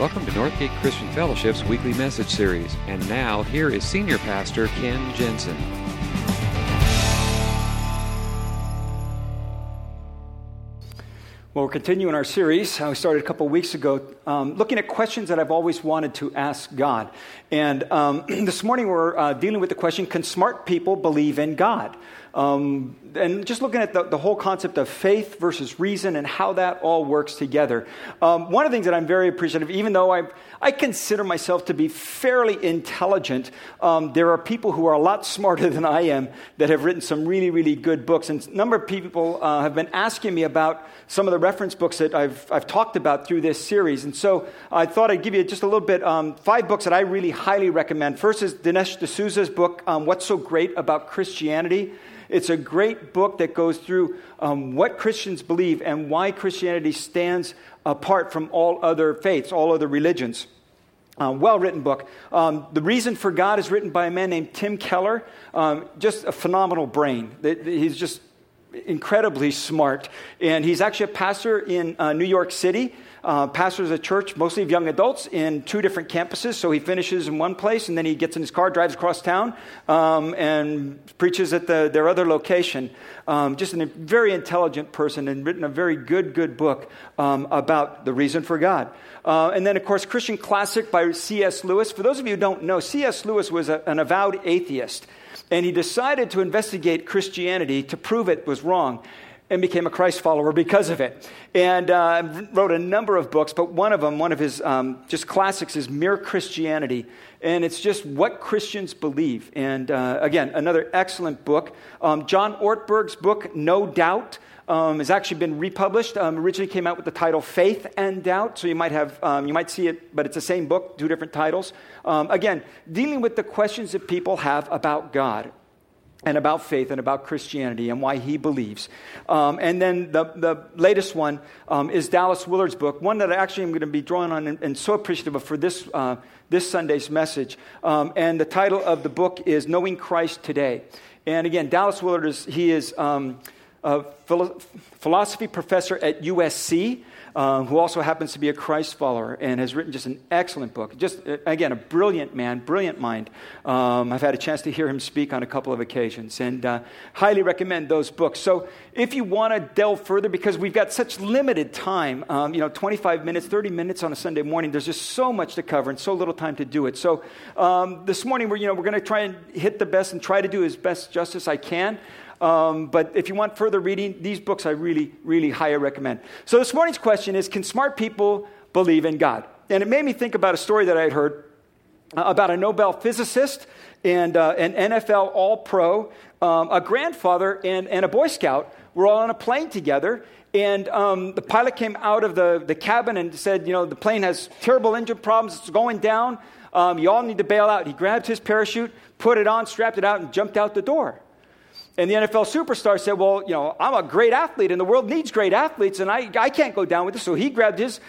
Welcome to Northgate Christian Fellowship's weekly message series. And now, here is Senior Pastor Ken Jensen. Well, we're continuing our series. We started a couple weeks ago um, looking at questions that I've always wanted to ask God. And um, this morning we're uh, dealing with the question Can smart people believe in God? Um, and just looking at the, the, whole concept of faith versus reason and how that all works together. Um, one of the things that I'm very appreciative, even though I, I consider myself to be fairly intelligent, um, there are people who are a lot smarter than I am that have written some really, really good books. And a number of people uh, have been asking me about some of the reference books that I've, I've talked about through this series. And so I thought I'd give you just a little bit, um, five books that I really highly recommend. First is Dinesh D'Souza's book, um, What's So Great About Christianity. It's a great book that goes through um, what Christians believe and why Christianity stands apart from all other faiths, all other religions. Uh, well written book. Um, the Reason for God is written by a man named Tim Keller. Um, just a phenomenal brain. He's just incredibly smart. And he's actually a pastor in uh, New York City uh, pastors a church, mostly of young adults, in two different campuses. So he finishes in one place and then he gets in his car, drives across town, um, and preaches at the, their other location. Um, just a very intelligent person and written a very good, good book um, about the reason for God. Uh, and then, of course, Christian Classic by C.S. Lewis. For those of you who don't know, C.S. Lewis was a, an avowed atheist, and he decided to investigate Christianity to prove it was wrong and became a Christ follower because of it. And uh, wrote a number of books, but one of them, one of his um, just classics, is Mere Christianity. And it's just what Christians believe. And uh, again, another excellent book. Um, John Ortberg's book, Know Doubt. Um, has actually been republished. Um, originally came out with the title Faith and Doubt, so you might have um, you might see it, but it's the same book, two different titles. Um, again, dealing with the questions that people have about God and about faith and about Christianity and why he believes. Um, and then the, the latest one um, is Dallas Willard's book, one that I actually am going to be drawing on and, and so appreciative of for this, uh, this Sunday's message. Um, and the title of the book is Knowing Christ Today. And again, Dallas Willard is, he is a philosophy professor at USC um, who also happens to be a Christ follower and has written just an excellent book. Just, uh, again, a brilliant man, brilliant mind. Um, I've had a chance to hear him speak on a couple of occasions and uh, highly recommend those books. So if you want to delve further, because we've got such limited time, um, you know, 25 minutes, 30 minutes on a Sunday morning, there's just so much to cover and so little time to do it. So um, this morning, we're, you know, we're going to try and hit the best and try to do as best justice I can. Um, but if you want further reading, these books I really, really highly recommend. So this morning's question is Can smart people believe in God? And it made me think about a story that I had heard uh, about a Nobel physicist and uh, an NFL All Pro, um, a grandfather, and, and a Boy Scout were all on a plane together. And um, the pilot came out of the, the cabin and said, You know, the plane has terrible engine problems, it's going down. Um, you all need to bail out. He grabbed his parachute, put it on, strapped it out, and jumped out the door. And the NFL superstar said, Well, you know, I'm a great athlete and the world needs great athletes and I, I can't go down with this. So he grabbed his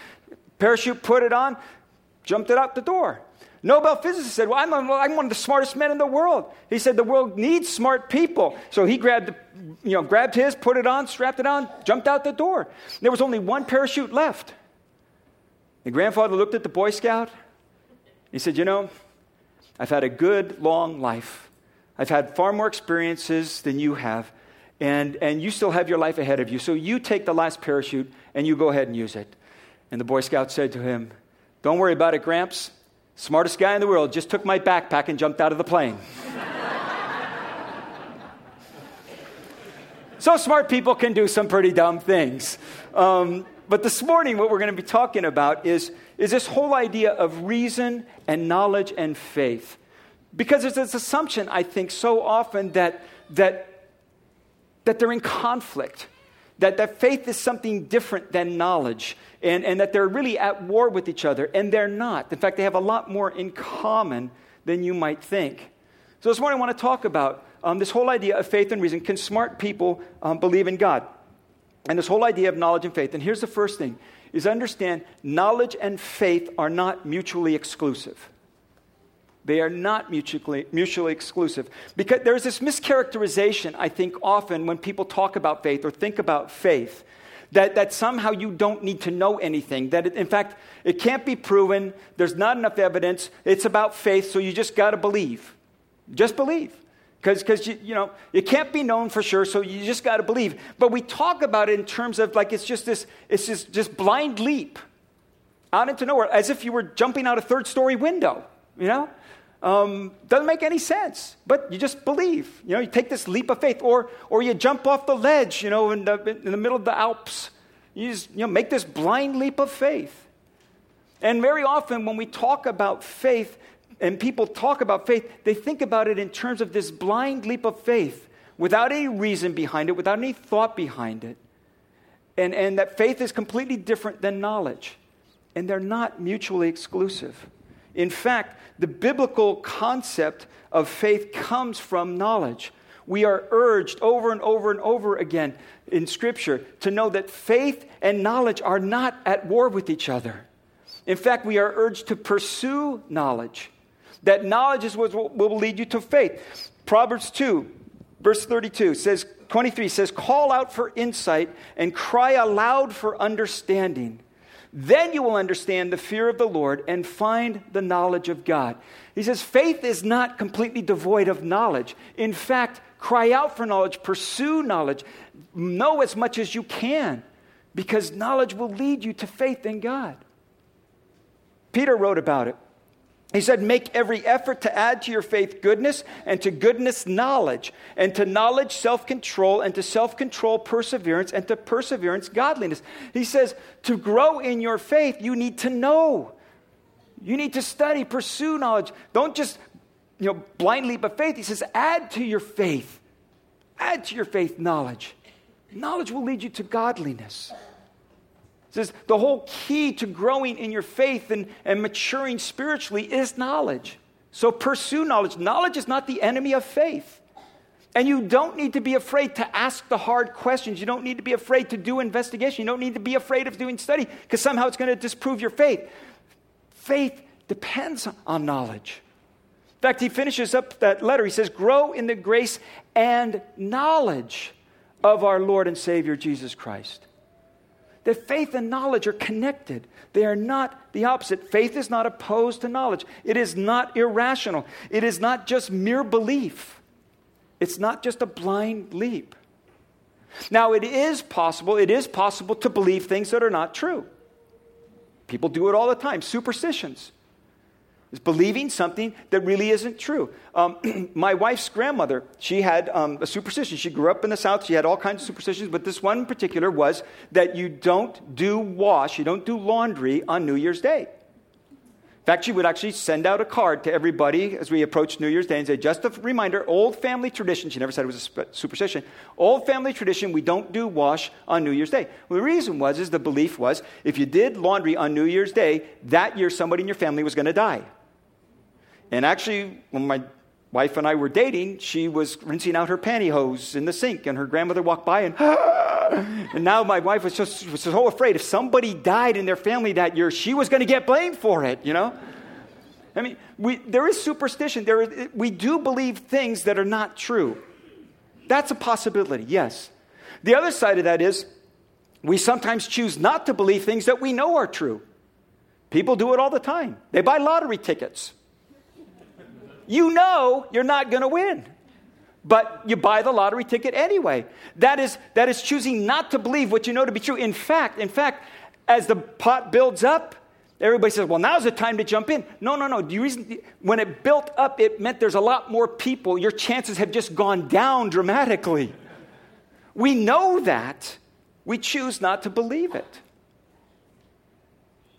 parachute, put it on, jumped it out the door. Nobel physicist said, Well, I'm, I'm one of the smartest men in the world. He said, The world needs smart people. So he grabbed, you know, grabbed his, put it on, strapped it on, jumped out the door. There was only one parachute left. The grandfather looked at the Boy Scout. He said, You know, I've had a good, long life. I've had far more experiences than you have, and, and you still have your life ahead of you. So you take the last parachute and you go ahead and use it. And the Boy Scout said to him, Don't worry about it, Gramps. Smartest guy in the world just took my backpack and jumped out of the plane. so smart people can do some pretty dumb things. Um, but this morning, what we're going to be talking about is, is this whole idea of reason and knowledge and faith. Because there's this assumption, I think, so often that, that, that they're in conflict, that, that faith is something different than knowledge, and, and that they're really at war with each other, and they're not. In fact, they have a lot more in common than you might think. So this morning I want to talk about um, this whole idea of faith and reason. Can smart people um, believe in God? And this whole idea of knowledge and faith. And here's the first thing is understand knowledge and faith are not mutually exclusive. They are not mutually, mutually exclusive. Because there's this mischaracterization, I think, often when people talk about faith or think about faith, that, that somehow you don't need to know anything. That, it, in fact, it can't be proven. There's not enough evidence. It's about faith, so you just got to believe. Just believe. Because, you, you know, it can't be known for sure, so you just got to believe. But we talk about it in terms of like it's just this, it's just, just blind leap out into nowhere, as if you were jumping out a third story window, you know? Um, doesn't make any sense, but you just believe. You know, you take this leap of faith, or, or you jump off the ledge, you know, in the, in the middle of the Alps. You just, you know, make this blind leap of faith. And very often when we talk about faith, and people talk about faith, they think about it in terms of this blind leap of faith without any reason behind it, without any thought behind it. And, and that faith is completely different than knowledge. And they're not mutually exclusive. In fact, the biblical concept of faith comes from knowledge. We are urged over and over and over again in Scripture to know that faith and knowledge are not at war with each other. In fact, we are urged to pursue knowledge, that knowledge is what will lead you to faith. Proverbs 2, verse 32 says, 23 says, Call out for insight and cry aloud for understanding. Then you will understand the fear of the Lord and find the knowledge of God. He says, faith is not completely devoid of knowledge. In fact, cry out for knowledge, pursue knowledge, know as much as you can, because knowledge will lead you to faith in God. Peter wrote about it. He said, Make every effort to add to your faith goodness, and to goodness, knowledge, and to knowledge, self control, and to self control, perseverance, and to perseverance, godliness. He says, To grow in your faith, you need to know. You need to study, pursue knowledge. Don't just, you know, blind leap of faith. He says, Add to your faith. Add to your faith knowledge. Knowledge will lead you to godliness says the whole key to growing in your faith and, and maturing spiritually is knowledge. So pursue knowledge. Knowledge is not the enemy of faith. And you don't need to be afraid to ask the hard questions. You don't need to be afraid to do investigation. You don't need to be afraid of doing study because somehow it's going to disprove your faith. Faith depends on knowledge. In fact, he finishes up that letter. He says, Grow in the grace and knowledge of our Lord and Savior Jesus Christ that faith and knowledge are connected. They are not the opposite. Faith is not opposed to knowledge, it is not irrational, it is not just mere belief, it's not just a blind leap. Now, it is possible, it is possible to believe things that are not true. People do it all the time, superstitions is believing something that really isn't true. Um, my wife's grandmother, she had um, a superstition. She grew up in the South. She had all kinds of superstitions, but this one in particular was that you don't do wash, you don't do laundry on New Year's Day. In fact, she would actually send out a card to everybody as we approached New Year's Day and say, just a reminder, old family tradition. She never said it was a superstition. Old family tradition, we don't do wash on New Year's Day. Well, the reason was, is the belief was, if you did laundry on New Year's Day, that year somebody in your family was going to die. And actually, when my wife and I were dating, she was rinsing out her pantyhose in the sink, and her grandmother walked by and, and now my wife was just was so afraid if somebody died in their family that year, she was going to get blamed for it, you know? I mean, we, there is superstition. There is, we do believe things that are not true. That's a possibility, yes. The other side of that is we sometimes choose not to believe things that we know are true. People do it all the time. They buy lottery tickets you know you're not going to win. But you buy the lottery ticket anyway. That is, that is choosing not to believe what you know to be true. In fact, in fact, as the pot builds up, everybody says, well, now's the time to jump in. No, no, no. The reason, when it built up, it meant there's a lot more people. Your chances have just gone down dramatically. We know that. We choose not to believe it.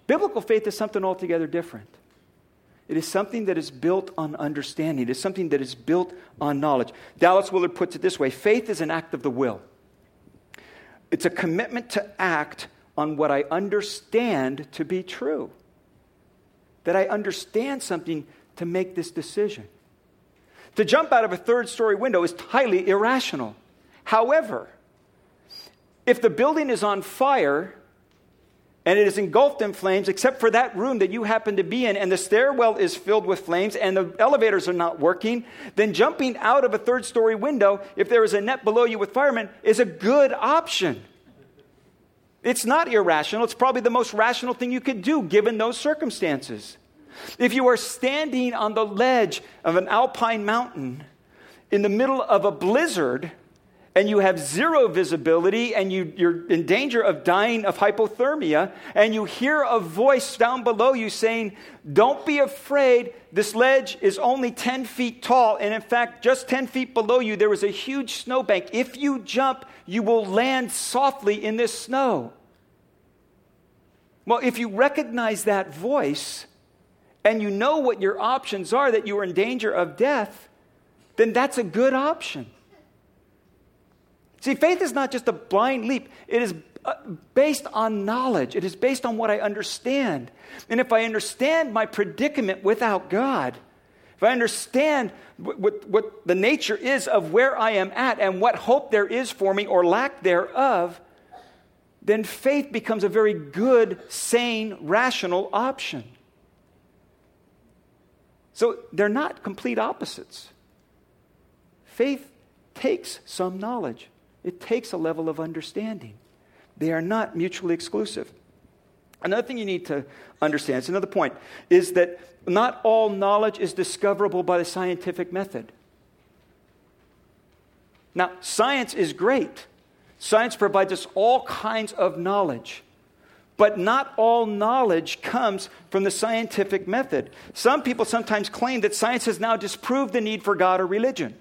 Biblical faith is something altogether different. It is something that is built on understanding. It is something that is built on knowledge. Dallas Willard puts it this way faith is an act of the will, it's a commitment to act on what I understand to be true. That I understand something to make this decision. To jump out of a third story window is highly irrational. However, if the building is on fire, and it is engulfed in flames except for that room that you happen to be in, and the stairwell is filled with flames, and the elevators are not working, then jumping out of a third story window, if there is a net below you with firemen, is a good option. It's not irrational. It's probably the most rational thing you could do given those circumstances. If you are standing on the ledge of an alpine mountain in the middle of a blizzard and you have zero visibility and you, are in danger of dying of hypothermia, and you hear a voice down below you saying, Don't be afraid, this ledge is only 10 feet tall, and in fact, just 10 feet below you, there is a huge snowbank. If you jump, you will land softly in this snow. Well, if you recognize that voice and you know what your options are, that you are in danger of death, then that's a good option. See, faith is not just a blind leap, it is uh, based on knowledge, it is based on what I understand. And if I understand my predicament without God, if I understand what, what the nature is of where I am at and what hope there is for me or lack thereof, then faith becomes a very good, sane, rational option. So they're not complete opposites. Faith takes some knowledge. It takes a level of understanding. They are not mutually exclusive. Another thing you need to understand, it's another point, is that not all knowledge is discoverable by the scientific method. Now, science is great. Science provides us all kinds of knowledge. But not all knowledge comes from the scientific method. Some people sometimes claim that science has now disproved the need for God or religion.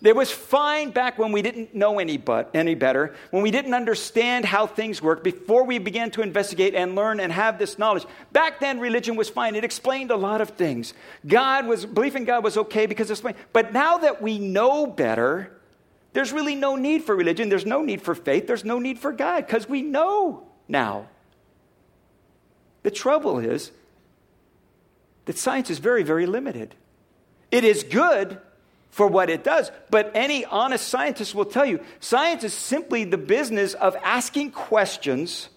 It was fine back when we didn't know any, but, any better, when we didn't understand how things work, before we began to investigate and learn and have this knowledge. Back then, religion was fine. It explained a lot of things. God was, belief in God was okay because it's fine. But now that we know better, there's really no need for religion. There's no need for faith. There's no need for God because we know now. The trouble is that science is very, very limited. It is good for what it does. But any honest scientist will tell you science is simply the business of asking questions,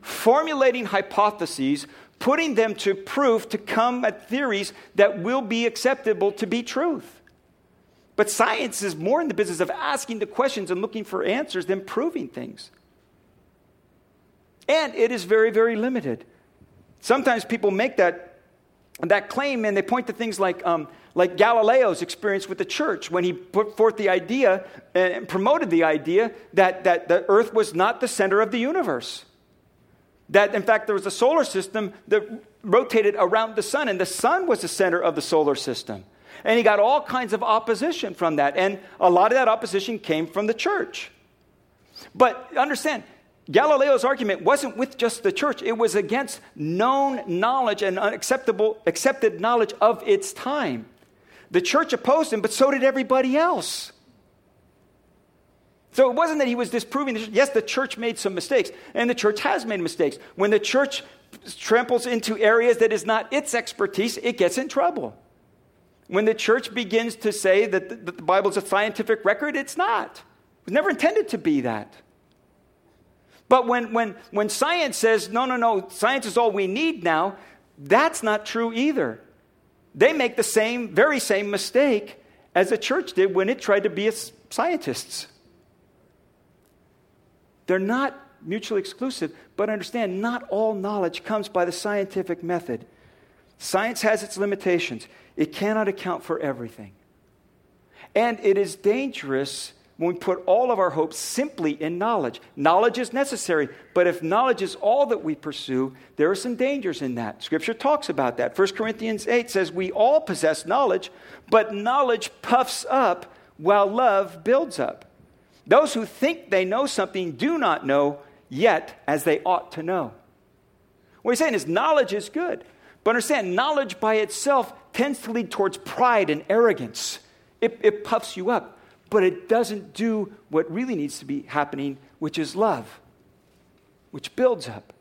formulating hypotheses, putting them to proof to come at theories that will be acceptable to be truth. But science is more in the business of asking the questions and looking for answers than proving things. And it is very, very limited. Sometimes people make that, that claim and they point to things like um, like Galileo's experience with the church when he put forth the idea and promoted the idea that, that the earth was not the center of the universe. That, in fact, there was a solar system that rotated around the sun, and the sun was the center of the solar system. And he got all kinds of opposition from that. And a lot of that opposition came from the church. But understand, Galileo's argument wasn't with just the church, it was against known knowledge and unacceptable accepted knowledge of its time. The church opposed him, but so did everybody else. So it wasn't that he was disproving the church. Yes, the church made some mistakes, and the church has made mistakes. When the church tramples into areas that is not its expertise, it gets in trouble. When the church begins to say that the, that the Bible is a scientific record, it's not. It was never intended to be that. But when, when, when science says, no, no, no, science is all we need now, that's not true either they make the same, very same mistake as the church did when it tried to be scientists. They're not mutually exclusive, but understand not all knowledge comes by the scientific method. Science has its limitations, it cannot account for everything. And it is dangerous when we put all of our hopes simply in knowledge. Knowledge is necessary, but if knowledge is all that we pursue, there are some dangers in that. Scripture talks about that. 1 Corinthians 8 says, We all possess knowledge, but knowledge puffs up while love builds up. Those who think they know something do not know yet as they ought to know. What he's saying is knowledge is good. But understand, knowledge by itself tends to lead towards pride and arrogance. It, it puffs you up but it doesn't do what really needs to be happening, which is love, which builds up.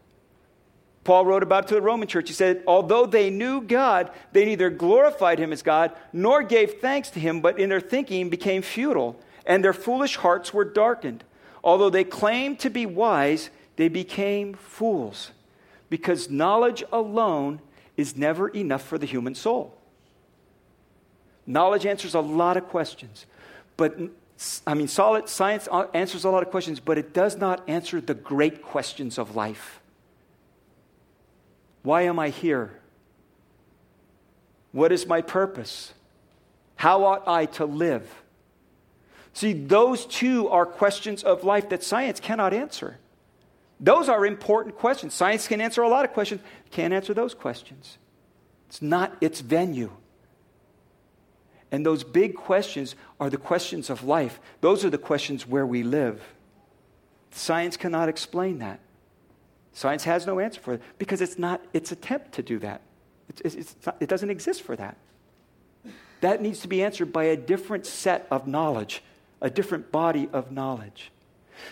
Paul wrote about it to the Roman church. He said, Although they knew God, they neither glorified him as God nor gave thanks to him, but in their thinking became futile, and their foolish hearts were darkened. Although they claimed to be wise, they became fools, because knowledge alone is never enough for the human soul. Knowledge answers a lot of questions. But I mean, solid science uh, answers a lot of questions, but it does not answer the great questions of life. Why am I here? What is my purpose? How ought I to live? See, those two are questions of life that science cannot answer. Those are important questions. Science can answer a lot of questions, can't answer those questions. It's not its venue. And those big questions are the questions of life. Those are the questions where we live. Science cannot explain that. Science has no answer for it because it's not its attempt to do that. It's, it's not, it doesn't exist for that. That needs to be answered by a different set of knowledge, a different body of knowledge.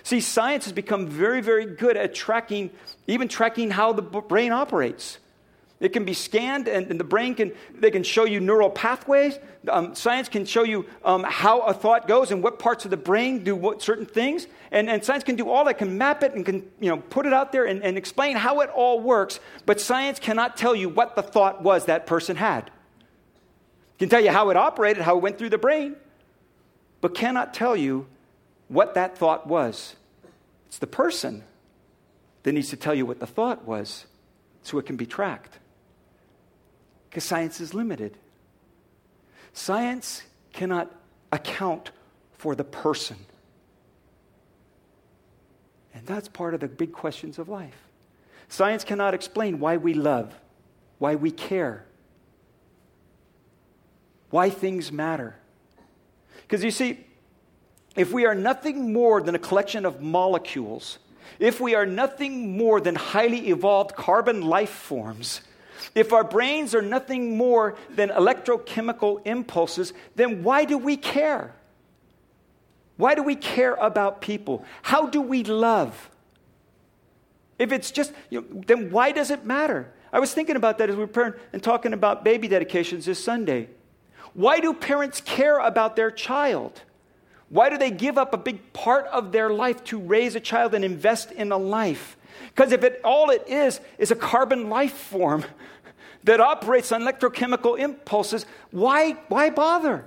See, science has become very, very good at tracking, even tracking how the brain operates. It can be scanned, and, and the brain can they can show you neural pathways. Um, science can show you um, how a thought goes and what parts of the brain do what certain things. And, and science can do all that, can map it and can you know put it out there and, and explain how it all works. But science cannot tell you what the thought was that person had. It can tell you how it operated, how it went through the brain, but cannot tell you what that thought was. It's the person that needs to tell you what the thought was so it can be tracked. Because science is limited. Science cannot account for the person. And that's part of the big questions of life. Science cannot explain why we love, why we care, why things matter. Because you see, if we are nothing more than a collection of molecules, if we are nothing more than highly evolved carbon life forms, if our brains are nothing more than electrochemical impulses, then why do we care? Why do we care about people? How do we love? If it's just, you know, then why does it matter? I was thinking about that as we were praying and talking about baby dedications this Sunday. Why do parents care about their child? Why do they give up a big part of their life to raise a child and invest in a life? Because if it, all it is is a carbon life form that operates on electrochemical impulses, why, why bother?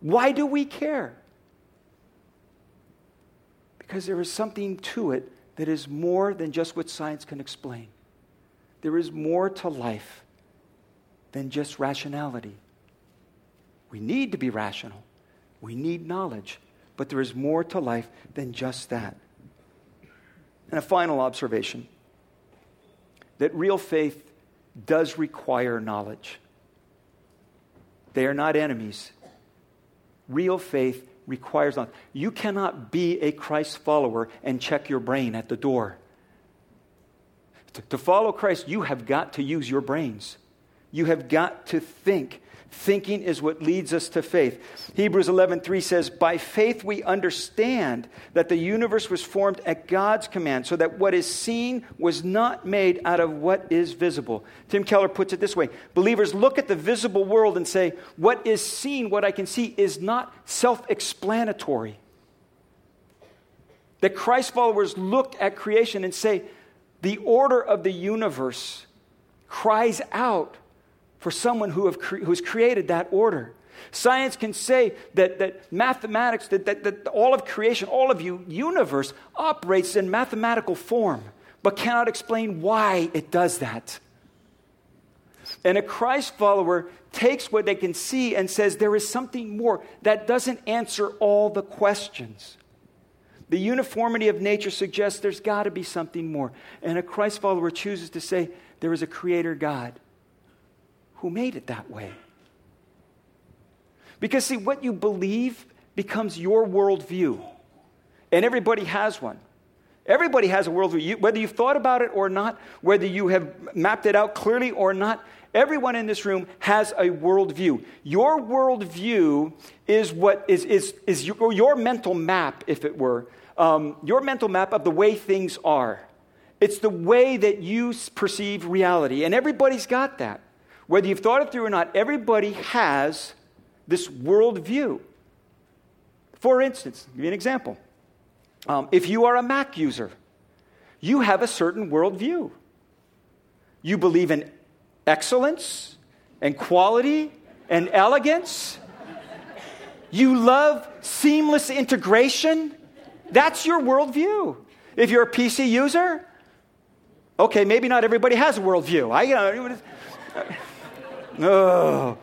Why do we care? Because there is something to it that is more than just what science can explain. There is more to life than just rationality. We need to be rational. We need knowledge, but there is more to life than just that. And a final observation that real faith does require knowledge. They are not enemies. Real faith requires knowledge. You cannot be a Christ follower and check your brain at the door. To, follow Christ, you have got to use your brains. You have got to think. Thinking is what leads us to faith. Hebrews 11:3 says, "By faith we understand that the universe was formed at God's command, so that what is seen was not made out of what is visible." Tim Keller puts it this way: Believers look at the visible world and say, "What is seen, what I can see is not self-explanatory." That Christ followers look at creation and say, "The order of the universe cries out for someone who have cre- who's created that order. Science can say that, that mathematics, that, that, that all of creation, all of you universe operates in mathematical form, but cannot explain why it does that. And a Christ follower takes what they can see and says there is something more that doesn't answer all the questions. The uniformity of nature suggests there's got to be something more. And a Christ follower chooses to say there is a creator God who made it that way. Because, see, what you believe becomes your worldview. And everybody has one. Everybody has a worldview. You, whether you've thought about it or not, whether you have mapped it out clearly or not, everyone in this room has a worldview. Your worldview is what is, is, is your, your mental map, if it were, um, your mental map of the way things are. It's the way that you perceive reality. And everybody's got that. Whether you've thought it through or not, everybody has this worldview. For instance, give you an example. Um, if you are a Mac user, you have a certain worldview. You believe in excellence and quality and elegance. You love seamless integration? That's your worldview. If you're a PC user, okay, maybe not everybody has a worldview. I, you know, oh.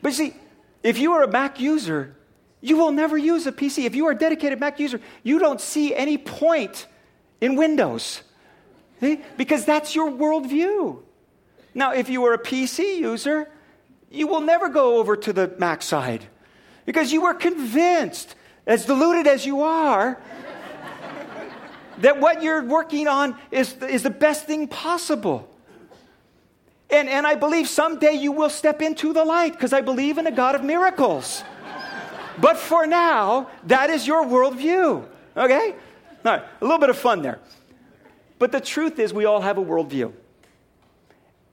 But see, if you are a Mac user, you will never use a PC. If you are a dedicated Mac user, you don't see any point in Windows see? because that's your worldview. Now, if you are a PC user, you will never go over to the Mac side because you are convinced, as deluded as you are, that what you're working on is, is the best thing possible. And, and I believe someday you will step into the light because I believe in a God of miracles. But for now, that is your worldview. Okay? All right, a little bit of fun there. But the truth is, we all have a worldview.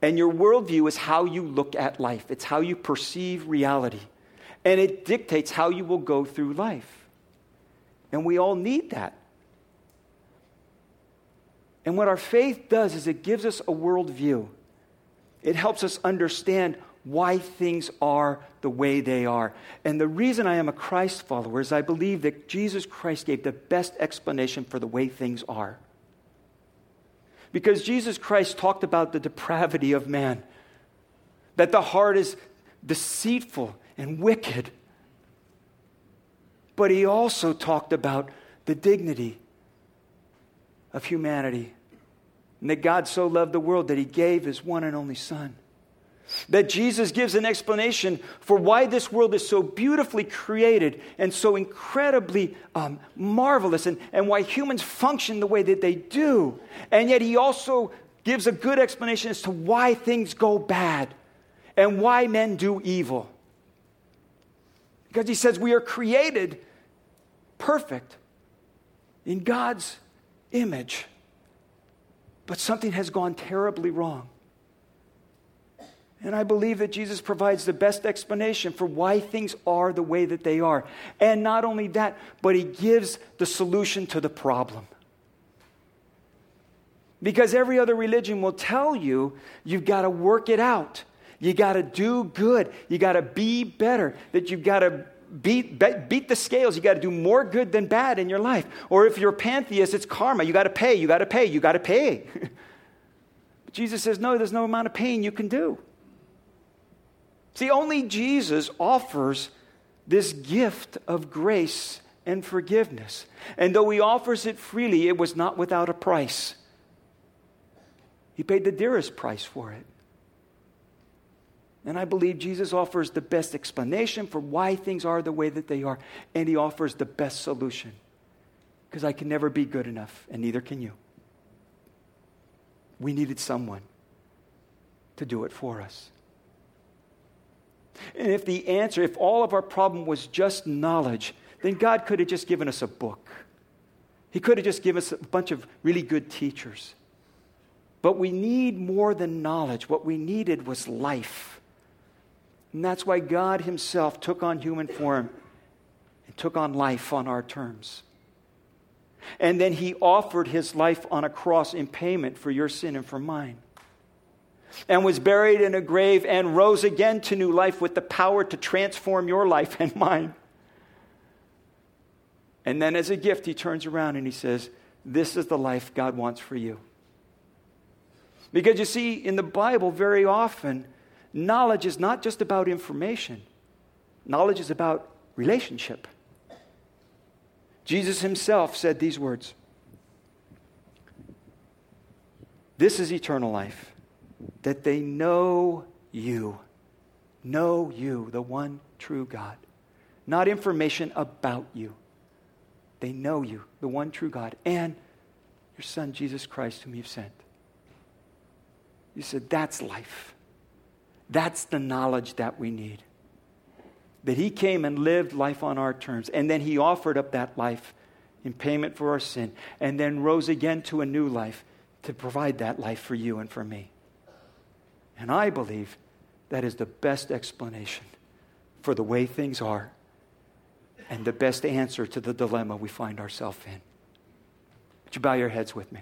And your worldview is how you look at life, it's how you perceive reality. And it dictates how you will go through life. And we all need that. And what our faith does is it gives us a worldview. It helps us understand why things are the way they are. And the reason I am a Christ follower is I believe that Jesus Christ gave the best explanation for the way things are. Because Jesus Christ talked about the depravity of man, that the heart is deceitful and wicked. But he also talked about the dignity of humanity, and that God so loved the world that he gave his one and only Son that Jesus gives an explanation for why this world is so beautifully created and so incredibly um, marvelous, and, and why humans function the way that they do. And yet, he also gives a good explanation as to why things go bad and why men do evil. Because he says we are created perfect in God's image, but something has gone terribly wrong. And I believe that Jesus provides the best explanation for why things are the way that they are. And not only that, but he gives the solution to the problem. Because every other religion will tell you you've got to work it out. You got to do good. You got to be better. That you've got to beat, beat the scales. You got to do more good than bad in your life. Or if you're a pantheist, it's karma. You got to pay, you got to pay, you got to pay. Jesus says, no, there's no amount of pain you can do. See, only Jesus offers this gift of grace and forgiveness. And though he offers it freely, it was not without a price. He paid the dearest price for it. And I believe Jesus offers the best explanation for why things are the way that they are, and he offers the best solution. Because I can never be good enough, and neither can you. We needed someone to do it for us. And if the answer, if all of our problem was just knowledge, then God could have just given us a book. He could have just given us a bunch of really good teachers. But we need more than knowledge. What we needed was life. And that's why God Himself took on human form and took on life on our terms. And then He offered His life on a cross in payment for your sin and for mine and was buried in a grave and rose again to new life with the power to transform your life and mine. And then, as a gift, he turns around and he says, This is the life God wants for you. Because you see, in the Bible, very often, knowledge is not just about information, knowledge is about relationship. Jesus himself said these words This is eternal life that they know you. Know you, the one true God. Not information about you. They know you, the one true God, and your Son, Jesus Christ, whom you've sent. You said, that's life. That's the knowledge that we need. That He came and lived life on our terms, and then He offered up that life in payment for our sin, and then rose again to a new life to provide that life for you and for me. And I believe that is the best explanation for the way things are and the best answer to the dilemma we find ourselves in. Would you bow your heads with me?